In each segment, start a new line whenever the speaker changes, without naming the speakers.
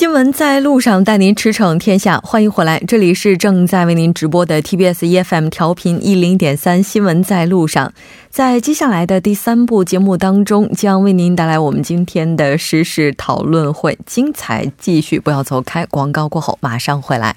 新闻在路上，带您驰骋天下。欢迎回来，这里是正在为您直播的 TBS EFM 调频一零点三。新闻在路上，在接下来的第三部节目当中，将为您带来我们今天的时事讨论会，精彩继续，不要走开。广告过后马上回来。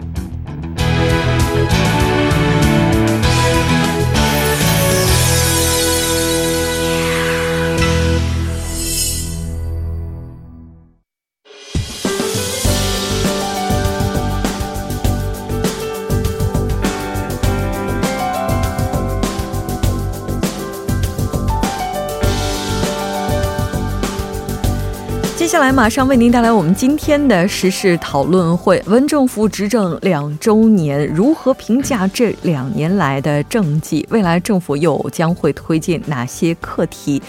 来马上为您带来我们今天的时事讨论会。文政府执政两周年，如何评价这两年来的政绩？未来政府又将会推进哪些课题？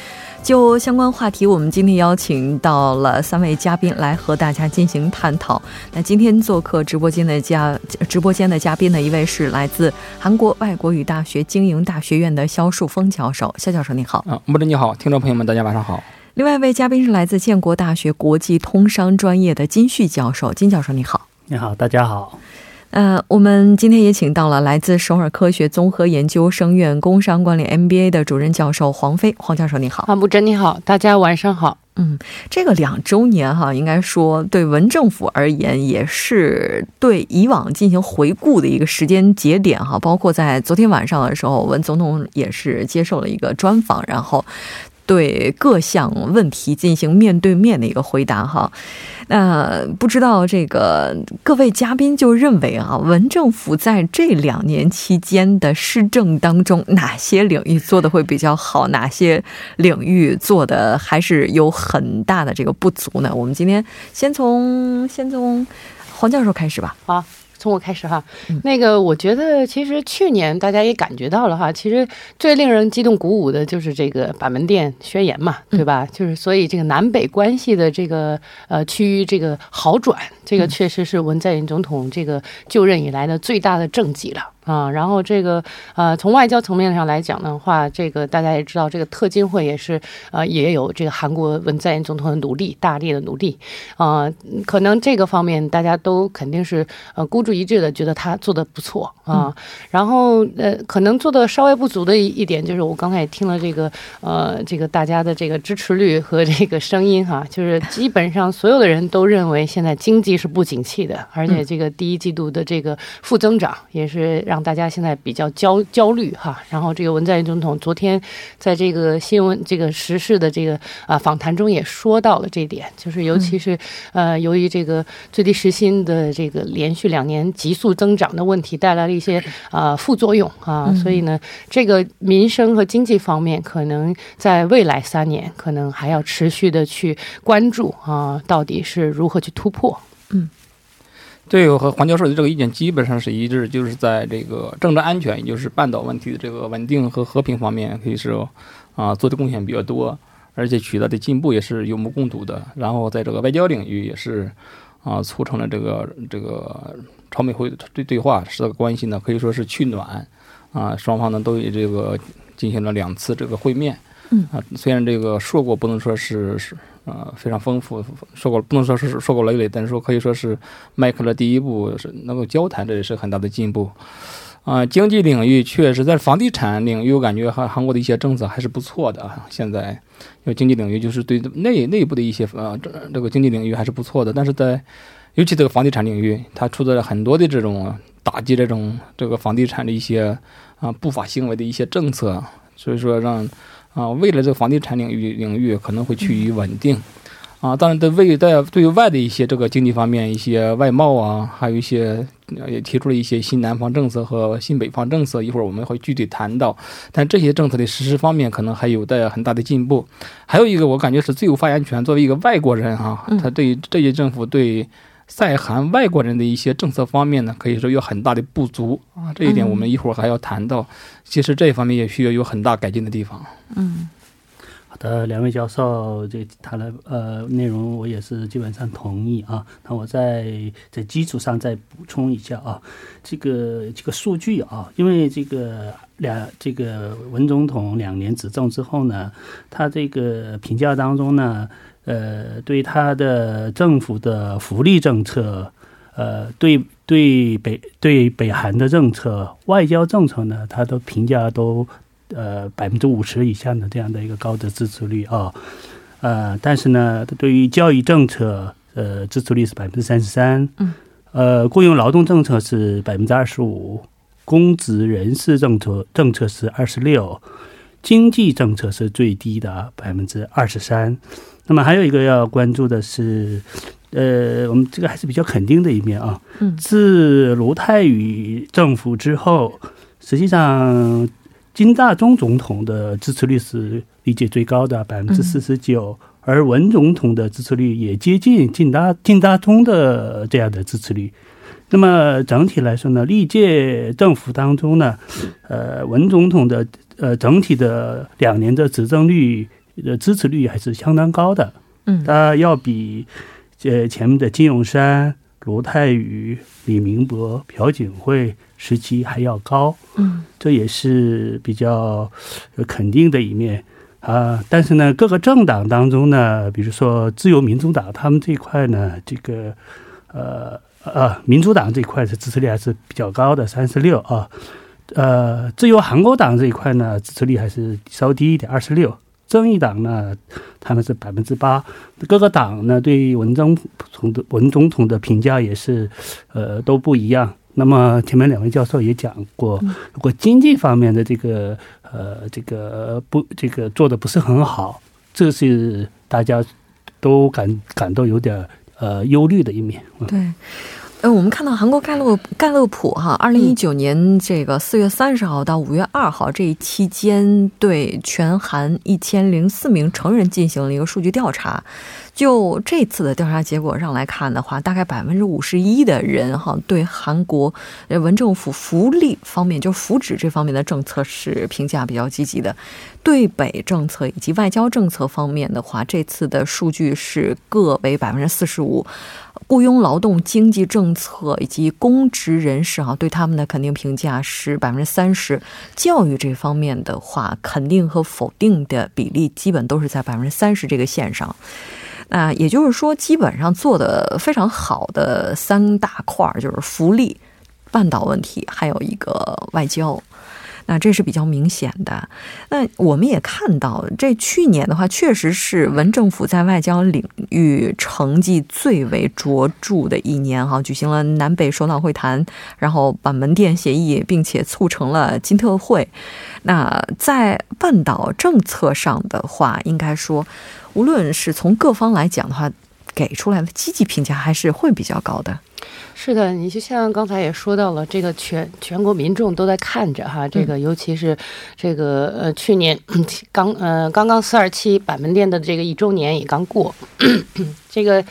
就相关话题，我们今天邀请到了三位嘉宾来和大家进行探讨。那今天做客直播间的嘉直播间的嘉宾呢，一位是来自韩国外国语大学经营大学院的肖树峰教授。肖教授，你好。
啊，穆德你好，听众朋友们，大家晚上好。
另外一位嘉宾是来自建国大学国际通商专业的金旭教授，金教授你好，
你好，大家好。
呃，我们今天也请到了来自首尔科学综合研究生院工商管理 MBA 的主任教授黄飞，黄教授你好，
黄木真你好，大家晚上好。
嗯，这个两周年哈，应该说对文政府而言，也是对以往进行回顾的一个时间节点哈。包括在昨天晚上的时候，文总统也是接受了一个专访，然后。对各项问题进行面对面的一个回答哈，那不知道这个各位嘉宾就认为啊，文政府在这两年期间的施政当中，哪些领域做的会比较好，哪些领域做的还是有很大的这个不足呢？我们今天先从先从黄教授开始吧。
好。从我开始哈，那个我觉得其实去年大家也感觉到了哈，其实最令人激动鼓舞的就是这个板门店宣言嘛，对吧？就是所以这个南北关系的这个呃趋于这个好转，这个确实是文在寅总统这个就任以来的最大的政绩了。啊，然后这个呃，从外交层面上来讲的话，这个大家也知道，这个特金会也是呃，也有这个韩国文在寅总统的努力，大力的努力啊，可能这个方面大家都肯定是呃孤注一掷的，觉得他做的不错啊。然后呃，可能做的稍微不足的一一点就是，我刚才也听了这个呃，这个大家的这个支持率和这个声音哈，就是基本上所有的人都认为现在经济是不景气的，而且这个第一季度的这个负增长也是。让大家现在比较焦焦虑哈，然后这个文在寅总统昨天在这个新闻这个时事的这个啊访谈中也说到了这点，就是尤其是呃由于这个最低时薪的这个连续两年急速增长的问题带来了一些啊副作用啊，所以呢这个民生和经济方面可能在未来三年可能还要持续的去关注啊，到底是如何去突破。嗯。
对我和黄教授的这个意见基本上是一致，就是在这个政治安全，也就是半岛问题的这个稳定和和平方面，可以说啊做的贡献比较多，而且取得的进步也是有目共睹的。然后在这个外交领域也是啊促成了这个这个朝美会对对话，使得关系呢可以说是趋暖啊，双方呢都以这个进行了两次这个会面。嗯啊，虽然这个硕果不能说是是。呃，非常丰富，硕果不能说是硕果累累，但是说可以说是迈开了第一步，是能够交谈，这也是很大的进步。啊，经济领域确实在房地产领域，我感觉韩韩国的一些政策还是不错的啊。现在，因为经济领域就是对内内部的一些呃这这个经济领域还是不错的，但是在尤其这个房地产领域，它出台了很多的这种打击这种这个房地产的一些啊不法行为的一些政策，所以说让。啊，未来这个房地产领域领域可能会趋于稳定，啊，当然对未在对外的一些这个经济方面一些外贸啊，还有一些也提出了一些新南方政策和新北方政策，一会儿我们会具体谈到。但这些政策的实施方面可能还有待很大的进步。还有一个我感觉是最有发言权，作为一个外国人哈，他对这些政府对在韩外国人的一些政策方面呢，可以说有很大的不足啊。这一点我们一会儿还要谈到。其实这一方面也需要有很大改进的地方。
嗯。
好的，两位教授这谈了呃内容，我也是基本上同意啊。那我在在基础上再补充一下啊，这个这个数据啊，因为这个两这个文总统两年执政之后呢，他这个评价当中呢，呃，对他的政府的福利政策，呃，对对北对北韩的政策、外交政策呢，他的评价都。呃，百分之五十以上的这样的一个高的支持率啊，呃，但是呢，对于教育政策，呃，支持率是百分之三十三，
嗯，
呃，雇佣劳动政策是百分之二十五，公职人事政策政策是二十六，经济政策是最低的百分之二十三。那么还有一个要关注的是，呃，我们这个还是比较肯定的一面啊，
嗯，
自卢泰愚政府之后，实际上。金大中总统的支持率是历届最高的百分之四十九，而文总统的支持率也接近金大金大中的这样的支持率。那么整体来说呢，历届政府当中呢，呃，文总统的呃整体的两年的执政率的支持率还是相当高的。
嗯，
它要比呃前面的金永山、罗泰宇、李明博、朴槿惠。时期还要高，
嗯，
这也是比较肯定的一面啊。但是呢，各个政党当中呢，比如说自由民主党，他们这一块呢，这个呃呃，民主党这一块的支持率还是比较高的，三十六啊。呃，自由韩国党这一块呢，支持率还是稍低一点，二十六。正义党呢，他们是百分之八。各个党呢，对文总统的文总统的评价也是呃都不一样。那么前面两位教授也讲过，如果经济方面的这个呃这个不这个做的不是很好，这是大家都感感到有点呃忧虑的一面。
对。呃，我们看到韩国盖洛盖洛普哈，二零一九年这个四月三十号到五月二号这一期间，对全韩一千零四名成人进行了一个数据调查。就这次的调查结果上来看的话，大概百分之五十一的人哈，对韩国文政府福利方面，就福祉这方面的政策是评价比较积极的。对北政策以及外交政策方面的话，这次的数据是各为百分之四十五。雇佣劳动经济政策以及公职人士啊，对他们的肯定评价是百分之三十。教育这方面的话，肯定和否定的比例基本都是在百分之三十这个线上。那也就是说，基本上做的非常好的三大块儿就是福利、半岛问题，还有一个外交。那这是比较明显的。那我们也看到，这去年的话，确实是文政府在外交领域成绩最为卓著的一年哈，举行了南北首脑会谈，然后把门店协议，并且促成了金特会。那在半岛政策上的话，应该说，无论是从各方来讲的话，给出来的积极评价还是会比较高的。
是的，你就像刚才也说到了，这个全全国民众都在看着哈，这个尤其是这个呃，去年 刚呃刚刚四二七板门店的这个一周年也刚过，这个。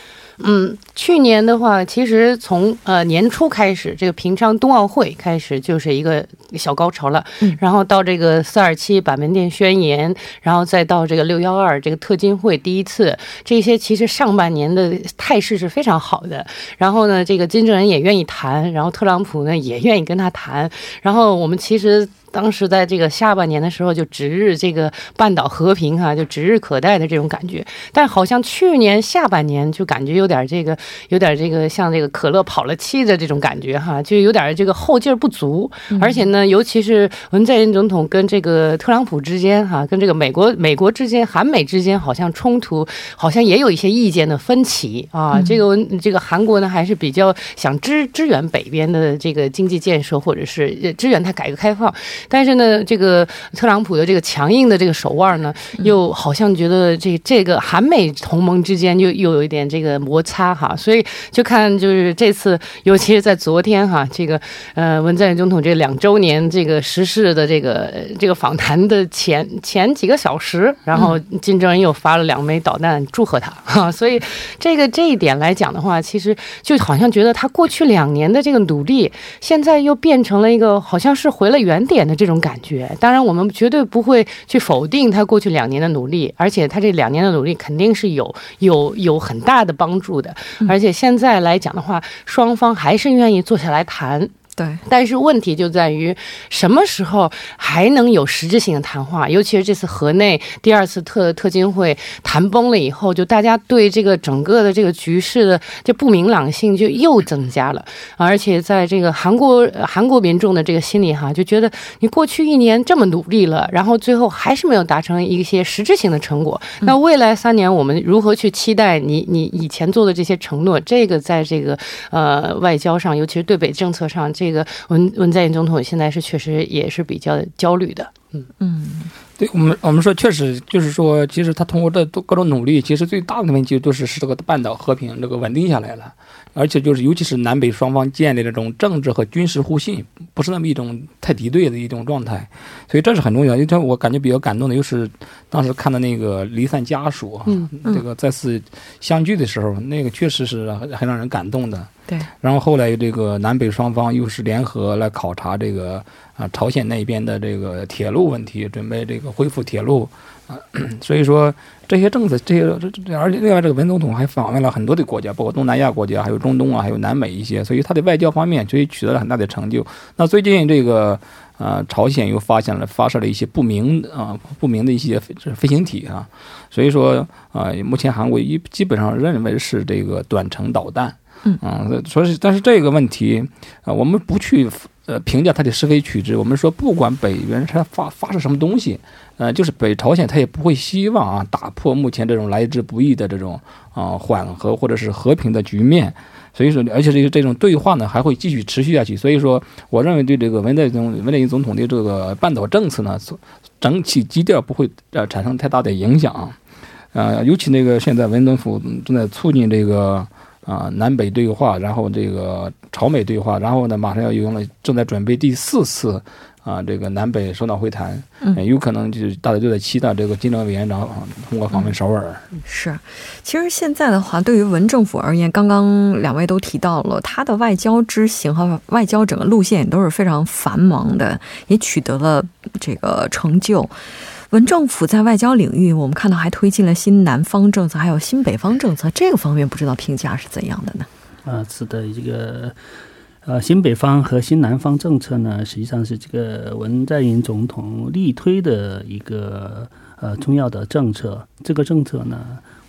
嗯，去年的话，其实从呃年初开始，这个平昌冬奥会开始就是一个小高潮了。
嗯，
然后到这个四二七板门店宣言，然后再到这个六幺二这个特金会第一次，这些其实上半年的态势是非常好的。然后呢，这个金正恩也愿意谈，然后特朗普呢也愿意跟他谈。然后我们其实。当时在这个下半年的时候，就指日这个半岛和平哈，就指日可待的这种感觉。但好像去年下半年就感觉有点。点这个有点这个像这个可乐跑了气的这种感觉哈，就有点这个后劲儿不足。而且呢，尤其是文在寅总统跟这个特朗普之间哈，跟这个美国美国之间、韩美之间好像冲突，好像也有一些意见的分歧啊。这个这个韩国呢还是比较想支支援北边的这个经济建设，或者是支援它改革开放。但是呢，这个特朗普的这个强硬的这个手腕呢，又好像觉得这这个韩美同盟之间又又有一点这个摩擦哈。所以就看就是这次，尤其是在昨天哈，这个呃文在寅总统这两周年这个实事的这个这个访谈的前前几个小时，然后金正恩又发了两枚导弹祝贺他哈。所以这个这一点来讲的话，其实就好像觉得他过去两年的这个努力，现在又变成了一个好像是回了原点的这种感觉。当然，我们绝对不会去否定他过去两年的努力，而且他这两年的努力肯定是有有有很大的帮助的。而且现在来讲的话，双方还是愿意坐下来谈。
对，
但是问题就在于什么时候还能有实质性的谈话？尤其是这次河内第二次特特金会谈崩了以后，就大家对这个整个的这个局势的这不明朗性就又增加了。而且在这个韩国韩国民众的这个心里哈，就觉得你过去一年这么努力了，然后最后还是没有达成一些实质性的成果。那未来三年我们如何去期待你你以前做的这些承诺？这个在这个呃外交上，尤其是对北政策上。这个文文在寅总统现在是确实也是比较焦虑的，嗯
嗯，
对我们我们说确实就是说，其实他通过这各种努力，其实最大的问题就是使这个半岛和平这个稳定下来了。而且就是，尤其是南北双方建立这种政治和军事互信，不是那么一种太敌对的一种状态，所以这是很重要。因为我感觉比较感动的，又是当时看到那个离散家属啊，这个再次相聚的时候，那个确实是很让人感动的。
对。
然后后来这个南北双方又是联合来考察这个啊朝鲜那边的这个铁路问题，准备这个恢复铁路啊，所以说。这些政策，这些这这，而且另外，这个文总统还访问了很多的国家，包括东南亚国家，还有中东啊，还有南美一些，所以他的外交方面，所以取得了很大的成就。那最近这个，呃，朝鲜又发现了发射了一些不明啊不明的一些飞行体啊，所以说啊，目前韩国一基本上认为是这个短程导弹，
嗯，
所以但是这个问题啊，我们不去呃评价它的是非曲直，我们说不管北原它发发射什么东西。呃，就是北朝鲜，他也不会希望啊打破目前这种来之不易的这种啊缓和或者是和平的局面，所以说，而且这个这种对话呢还会继续持续下去。所以说，我认为对这个文在总文在寅总统的这个半岛政策呢，整体基调不会呃产生太大的影响。呃，尤其那个现在文政府正在促进这个啊南北对话，然后这个朝美对话，然后呢马上要有了，正在准备第四次。啊，这个南北首脑会谈，嗯，有可能就是大家都在期待这个金正恩委员长通过访问首尔。
是，其实现在的话，对于文政府而言，刚刚两位都提到了他的外交之行和外交整个路线也都是非常繁忙的，也取得了这个成就。文政府在外交领域，我们看到还推进了新南方政策，还有新北方政策，这个方面不知道评价是怎样的呢？
啊，是的，一个。呃，新北方和新南方政策呢，实际上是这个文在寅总统力推的一个呃重要的政策。这个政策呢，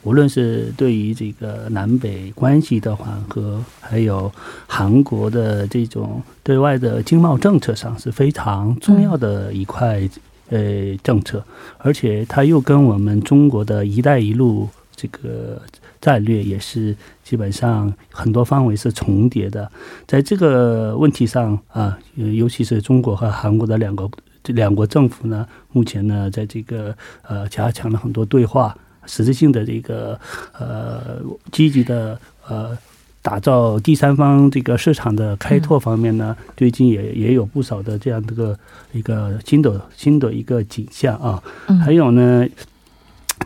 无论是对于这个南北关系的缓和，还有韩国的这种对外的经贸政策上是非常重要的一块呃政策，而且它又跟我们中国的一带一路这个。战略也是基本上很多方围是重叠的，在这个问题上啊，尤其是中国和韩国的两个这两国政府呢，目前呢，在这个呃加强了很多对话，实质性的这个呃积极的呃打造第三方这个市场的开拓方面呢，最近也也有不少的这样的个一个新的新的一个景象啊，还有呢。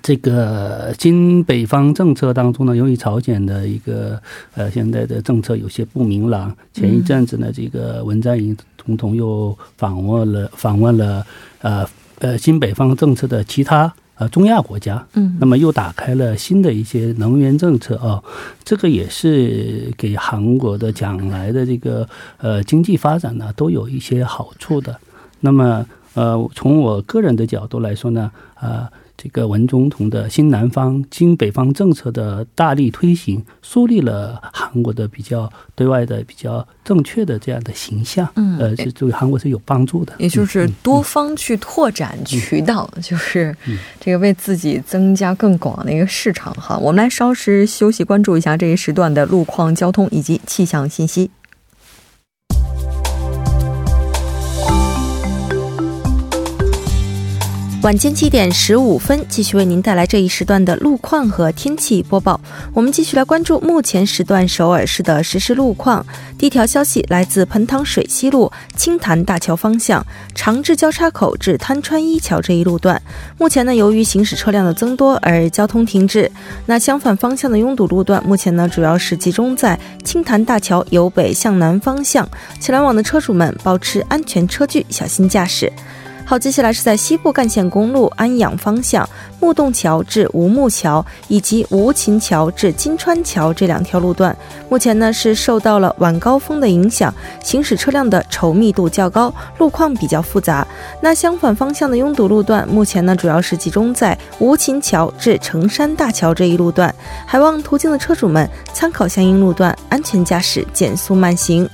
这个新北方政策当中呢，由于朝鲜的一个呃现在的政策有些不明朗，前一阵子呢，这个文在寅总统又访问了访问了呃呃新北方政策的其他呃中亚国家，
嗯，
那么又打开了新的一些能源政策啊，这个也是给韩国的将来的这个呃经济发展呢都有一些好处的。那么呃从我个人的角度来说呢，啊。这个文总统的新南方、新北方政策的大力推行，树立了韩国的比较对外的比较正确的这样的形象。
嗯
呃，是对韩国是有帮助的。
也就是
嗯
多方去拓展渠道，就是
嗯
这个为自己增加更广的一个市场哈。我们来稍事休息，关注一下这一时段的路况、交通以及气象信息。
晚间七点十五分，继续为您带来这一时段的路况和天气播报。我们继续来关注目前时段首尔市的实时路况。第一条消息来自盆塘水西路青潭大桥方向长治交叉口至滩川一桥这一路段，目前呢由于行驶车辆的增多而交通停滞。那相反方向的拥堵路段，目前呢主要是集中在青潭大桥由北向南方向，前来往的车主们保持安全车距，小心驾驶。好，接下来是在西部干线公路安阳方向木洞桥至吴木桥以及吴秦桥至金川桥这两条路段，目前呢是受到了晚高峰的影响，行驶车辆的稠密度较高，路况比较复杂。那相反方向的拥堵路段，目前呢主要是集中在吴秦桥至成山大桥这一路段，还望途经的车主们参考相应路段，安全驾驶，减速慢行。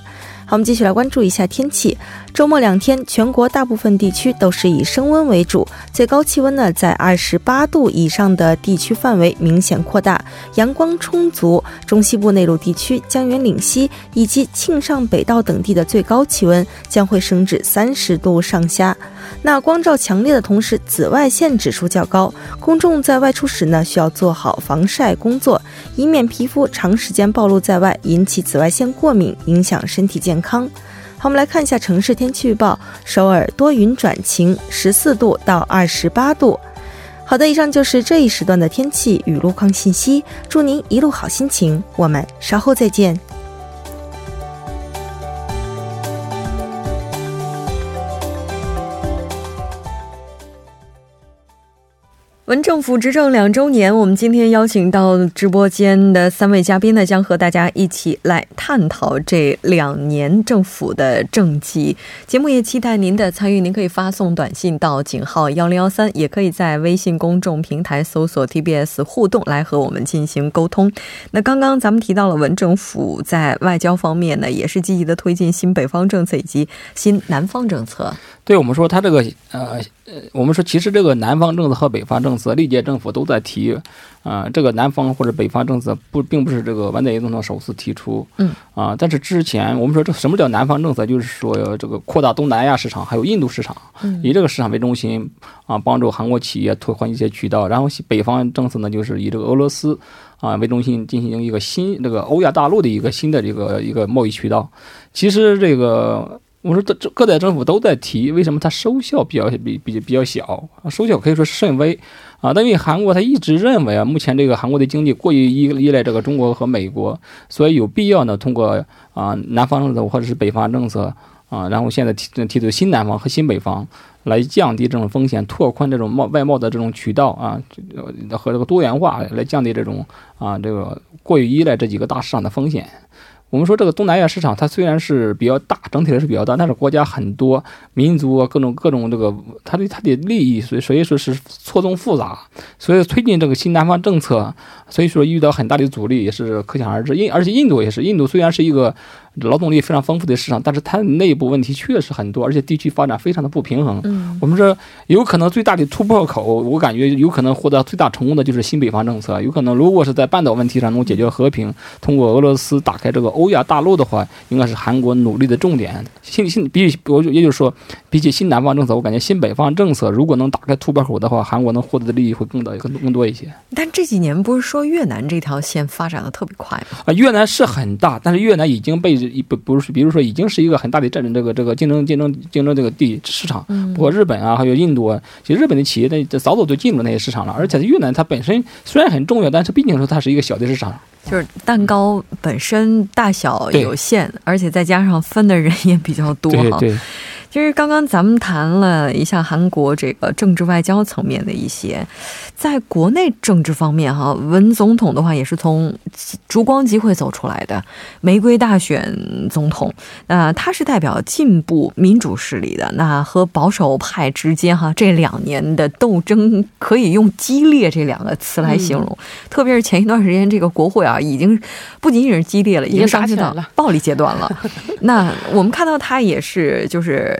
我们继续来关注一下天气。周末两天，全国大部分地区都是以升温为主，最高气温呢在二十八度以上的地区范围明显扩大，阳光充足。中西部内陆地区、江原岭西以及庆尚北道等地的最高气温将会升至三十度上下。那光照强烈的同时，紫外线指数较高，公众在外出时呢需要做好防晒工作，以免皮肤长时间暴露在外引起紫外线过敏，影响身体健康。康好，我们来看一下城市天气预报：首尔多云转晴，十四度到二十八度。好的，以上就是这一时段的天气与路况信息。祝您一路好心情，我们稍后再见。
文政府执政两周年，我们今天邀请到直播间的三位嘉宾呢，将和大家一起来探讨这两年政府的政绩。节目也期待您的参与，您可以发送短信到井号幺零幺三，也可以在微信公众平台搜索 TBS 互动来和我们进行沟通。那刚刚咱们提到了文政府在外交方面呢，也是积极的推进新北方政策以及新南方政策。
对我们说，他这个呃呃，我们说其实这个南方政策和北方政策，历届政府都在提，啊、这个南方或者北方政策不并不是这个文在寅总统首次提出，
嗯，
啊、但是之前我们说这什么叫南方政策，就是说这个扩大东南亚市场，还有印度市场，
嗯。
以这个市场为中心啊，帮助韩国企业拓宽一些渠道，然后西北方政策呢，就是以这个俄罗斯啊为中心进行一个新这个欧亚大陆的一个新的这个一个贸易渠道。其实这个我说这这各代政府都在提，为什么它收效比较比比比较小？啊收效可以说是甚微啊。但因为韩国它一直认为啊，目前这个韩国的经济过于依依赖这个中国和美国，所以有必要呢通过啊南方政策或者是北方政策啊，然后现在提提出新南方和新北方。来降低这种风险，拓宽这种贸外贸的这种渠道啊，和这个多元化来降低这种啊这个过于依赖这几个大市场的风险。我们说这个东南亚市场，它虽然是比较大，整体来说比较大，但是国家很多，民族啊，各种各种这个，它的它的利益，所以所以说是错综复杂，所以推进这个新南方政策，所以说遇到很大的阻力，也是可想而知。印而且印度也是，印度虽然是一个劳动力非常丰富的市场，但是它内部问题确实很多，而且地区发展非常的不平衡。
嗯
我们说有可能最大的突破口，我感觉有可能获得最大成功的就是新北方政策。有可能如果是在半岛问题上能解决和平，通过俄罗斯打开这个欧亚大陆的话，应该是韩国努力的重点。新新比起我也就是说，比起新南方政策，我感觉新北方政策如果能打开突破口的话，韩国能获得的利益会更大更更多一些。
但这几年不是说越南这条线发展的特别快吗？
啊，越南是很大，但是越南已经被不不是，比如说已经是一个很大的战争这个这个竞争竞争竞争这个地市场。
嗯
包括日本啊，还有印度啊，其实日本的企业呢，早早就进入那些市场了。而且越南它本身虽然很重要，但是毕竟说它是一个小的市场。
就是蛋糕本身大小有限，而且再加上分的人也比较多哈。
对对，
其实刚刚咱们谈了一下韩国这个政治外交层面的一些，在国内政治方面哈，文总统的话也是从烛光集会走出来的，玫瑰大选总统，那他是代表进步民主势力的，那和保守派之间哈这两年的斗争可以用激烈这两个词来形容，
嗯
特别是前一段时间这个国会啊，已经不仅仅是激烈了，已经上升到暴力阶段了。那我们看到他也是就是。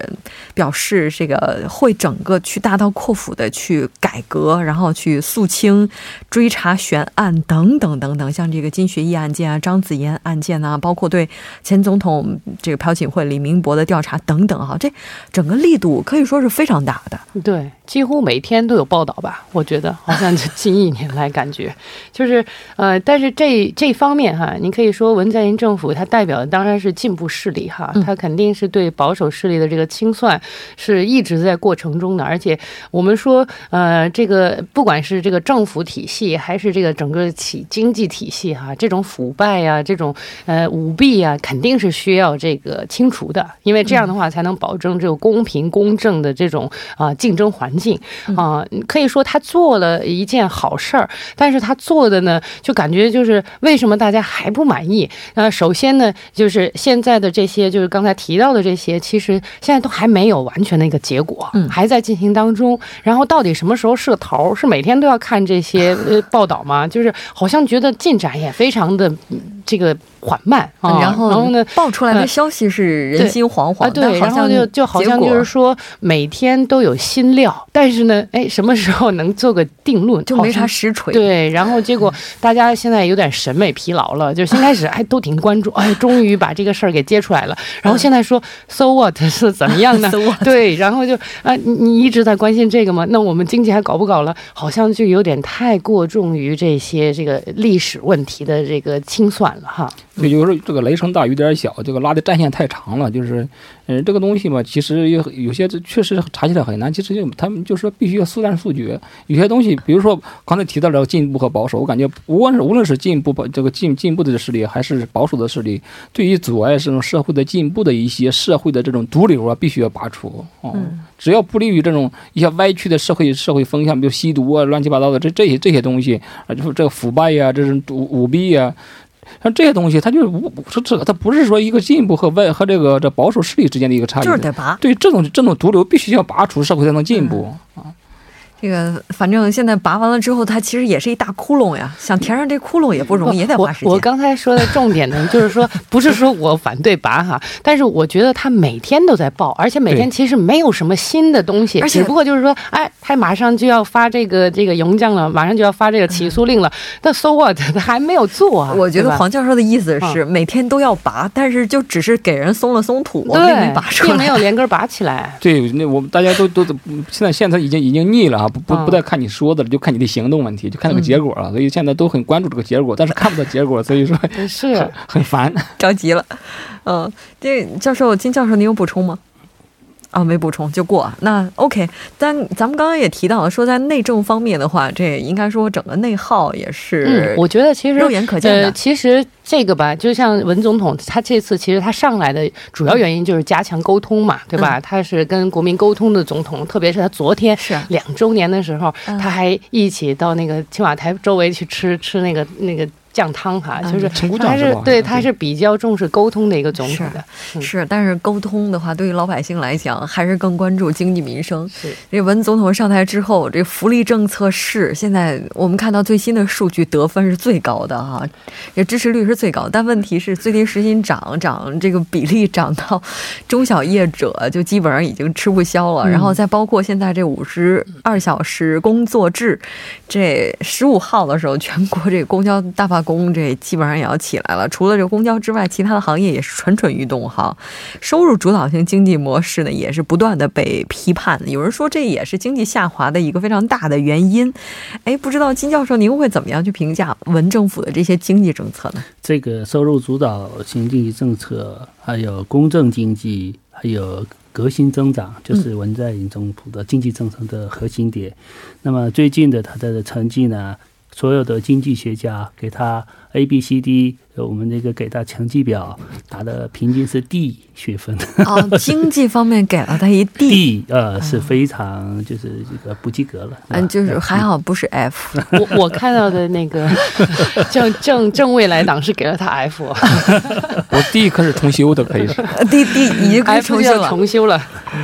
表示这个会整个去大刀阔斧的去改革，然后去肃清、追查悬案等等等等，像这个金学义案件啊、张子妍案件啊，包括对前总统这个朴槿惠、李明博的调查等等哈，这整个力度可以说是非常大的。
对，几乎每天都有报道吧？我觉得好像这近一年来感觉就是呃，但是这这方面哈，你可以说文在寅政府它代表的当然是进步势力哈，他肯定是对保守势力的这个清算是一直在过程中的，而且我们说呃，这个不管是这个政府体系还是这个整个企经济体系哈，这种腐败呀、这种呃舞弊呀，肯定是需要这个清除的，因为这样的话才能保证这个公平公正的这种啊、竞争环境。啊、可以说他做了一件好事儿，但是他做的呢，就感觉就是为什么大家还不满意？呃，首先呢，就是现在的这些，就是刚才提到的这些，其实现在都还没有完全的一个结果，
嗯
还在进行当中。然后到底什么时候是个头儿？是每天都要看这些呃报道吗？就是好像觉得进展也非常的嗯这个缓慢啊。
然后
然后呢？
爆出来的
呃
消息是人心惶惶，
啊，对，然后就就好像就是说每天都有新料，但是呢，哎，什么时候能做个定论？
就没啥实锤。
对，然后结果大家现在有点审美疲劳了，就先开始哎都挺关注，哎，终于把这个事儿给揭出来了，然后现在说 so what 是怎么样呢
So？
对，然后就啊，你你一直在关心这个吗？那我们经济还搞不搞了？好像就有点太过重于这些这个历史问题的这个清算了哈。
对，有时候这个雷声大雨点小，这个拉的战线太长了，就是，嗯、这个东西嘛，其实有有些这确实查起来很难。其实就他们就说必须要速战速决，有些东西，比如说刚才提到了进步和保守，我感觉无论是无论是进步保这个进进步的势力，还是保守的势力，对于阻碍这种社会的进步的一些社会的这种毒瘤啊，必须要拔除。哦，只要不利于这种一些歪曲的社会社会风向，比如吸毒啊、乱七八糟的这这些这些东西啊，就是这个腐败呀、这种舞舞弊呀、像这些东西，它就是无是这个，它不是说一个进步和外和这个这保守势力之间的一个差异。
就是得拔。
对这种这种毒瘤，必须要拔除，社会才能进步。
这个反正现在拔完了之后，它其实也是一大窟窿呀，想填上这窟窿也不容易，也得花时间。
我我刚才说的重点呢，就是说不是说我反对拔哈，但是我觉得他每天都在报，而且每天其实没有什么新的东西，
而且
只不过就是说，哎，他马上就要发这个这个营降了，马上就要发这个起诉令了，那 so what？他还没有做啊。
我觉得黄教授的意思是每天都要拔，但是就只是给人松了松土，并
对
没拔出
并没有。连根拔起来。
对，那我们大家都都都现在现在已经已经腻了啊，不不再看你说的了，就看你的行动问题，就看那个结果了。所以现在都很关注这个结果，但是看不到结果，所以说
是
很很烦。
着急了。嗯，这教授金教授，您有补充吗？啊，没补充就过。那 OK，但咱们刚刚也提到了，说在内政方面的话，这应该说整个内耗也是
嗯，我觉得其实
肉眼可见的
呃，其实这个吧，就像文总统他这次其实他上来的主要原因就是加强沟通嘛，对吧？他是跟国民沟通的总统，特别是他昨天
是啊
两周年的时候，
嗯
他还一起到那个青瓦台周围去吃吃那个那个酱汤哈，
嗯
就是他还
是对
他是比较重视沟通的一个总统的，嗯
是，但是沟通的话，对于老百姓来讲，还是更关注经济民生。
是
这文总统上台之后，这福利政策是现在我们看到最新的数据，得分是最高的哈，这支持率是最高。但问题是，最低时薪涨涨这个比例涨到中小业者就基本上已经吃不消了。然后再包括现在这五十二小时工作制，这十五号的时候，全国这个公交大工，这基本上也要起来了。除了这个公交之外，其他的行业也是蠢蠢欲动哈。收入主导型经济模式呢，也是不断的被批判。有人说这也是经济下滑的一个非常大的原因。哎，不知道金教授您会怎么样去评价文政府的这些经济政策呢？
这个收入主导型经济政策，还有公正经济，还有革新增长，就是文在寅政府的经济政策的核心点。那么最近的它的成绩呢，所有的经济学家给他 A B C D，我们那个给他成绩表打的平均是 D 学分。
哦，经济方面给了他一
D，D 呃是非常就是这个不及格了。
嗯，就是还好不是 F。
我我看到的那个 正正正未来党是给了他 F，
我 D 可是重修的，可以是。
D D 已经可以重修了
重修了。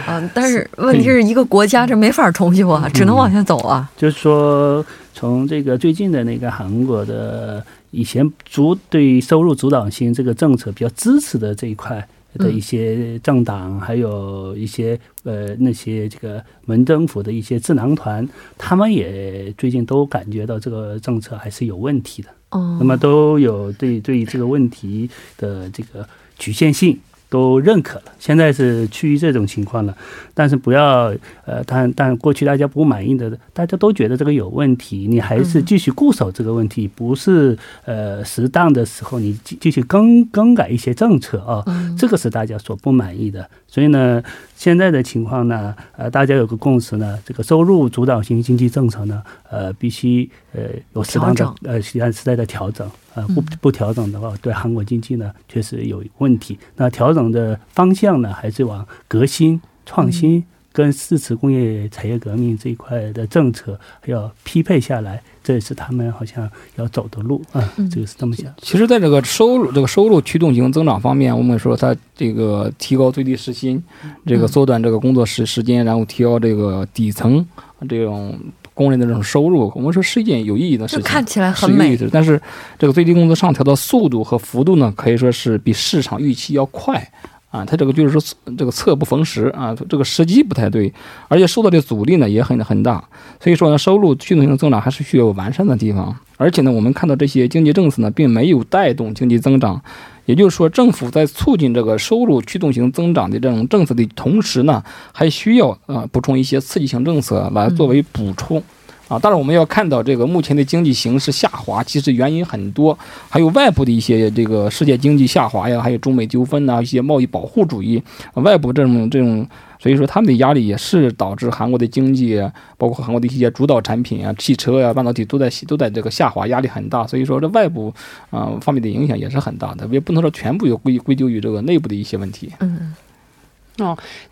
啊，但是问题是一个国家这没法重修啊，只能往下走啊。
就是说，从这个最近的那个韩国的以前主对收入主导性这个政策比较支持的这一块的一些政党，还有一些呃那些这个门政府的一些智囊团，他们也最近都感觉到这个政策还是有问题的。
哦。
那么都有对对这个问题的这个局限性都认可了，现在是趋于这种情况了。但是不要呃，但但过去大家不满意的，大家都觉得这个有问题，你还是继续固守这个问题，不是呃适当的时候你继继续更更改一些政策啊，这个是大家所不满意的。所以呢，现在的情况呢，呃，大家有个共识呢，这个收入主导型经济政策呢，呃，必须呃有适当的
调
呃时间时代的调整，呃，不不调整的话，对韩国经济呢确实有问题。那调整的方向呢，还是往革新、创新跟四次工业产业革命这一块的政策要匹配下来，这也是他们好像要走的路啊、这个是这么想。
其实，在这个收入这个收入驱动型增长方面，我们说它这个提高最低时薪，这个缩短这个工作时时间，然后提高这个底层这种工人的这种收入，我们说是一件有意义的事情。
看起来很美
是意义的，但是这个最低工资上调的速度和幅度呢，可以说是比市场预期要快啊。它这个就是说这个侧不逢时啊，这个时机不太对，而且受到的阻力呢也很很大。所以说呢，收入驱动性增长还是需要完善的地方。而且呢，我们看到这些经济政策呢，并没有带动经济增长。也就是说，政府在促进这个收入驱动型增长的这种政策的同时呢，还需要呃补充一些刺激性政策来作为补充。啊，当然我们要看到这个目前的经济形势下滑，其实原因很多，还有外部的一些这个世界经济下滑呀，还有中美纠纷呐、一些贸易保护主义，外部这种这种，所以说他们的压力也是导致韩国的经济，包括韩国的一些主导产品啊，汽车呀、半导体都在都在这个下滑，压力很大。所以说这外部啊、方面的影响也是很大的，也不能说全部有归归咎于这个内部的一些问题。
嗯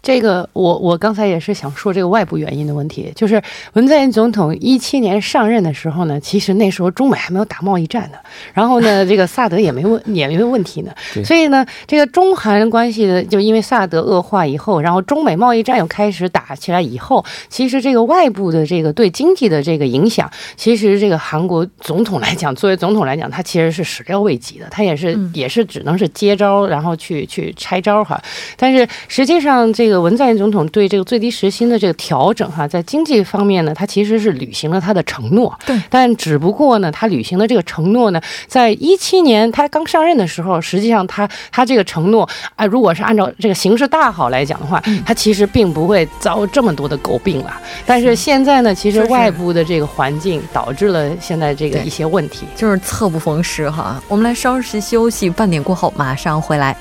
这个我我刚才也是想说这个外部原因的问题，就是文在寅总统一七年上任的时候呢，其实那时候中美还没有打贸易战呢，然后呢，这个萨德也没问也没问题呢，所以呢，这个中韩关系的就因为萨德恶化以后，然后中美贸易战又开始打起来以后，其实这个外部的这个对经济的这个影响，其实这个韩国总统来讲，作为总统来讲，他其实是始料未及的，他也是、
嗯
也是只能是接招，然后去去拆招哈。但是实际上，这个文在寅总统对这个最低时薪的这个调整哈，在经济方面呢，他其实是履行了他的承诺。
对，
但只不过呢，他履行的这个承诺呢，在一七年他刚上任的时候，实际上他他这个承诺啊、如果是按照这个形势大好来讲的话，他其实并不会遭这么多的诟病了。但是现在呢，其实外部的这个环境导致了现在这个一些问题。
就是侧不逢时哈。我们来稍事休息，半点过后马上回来。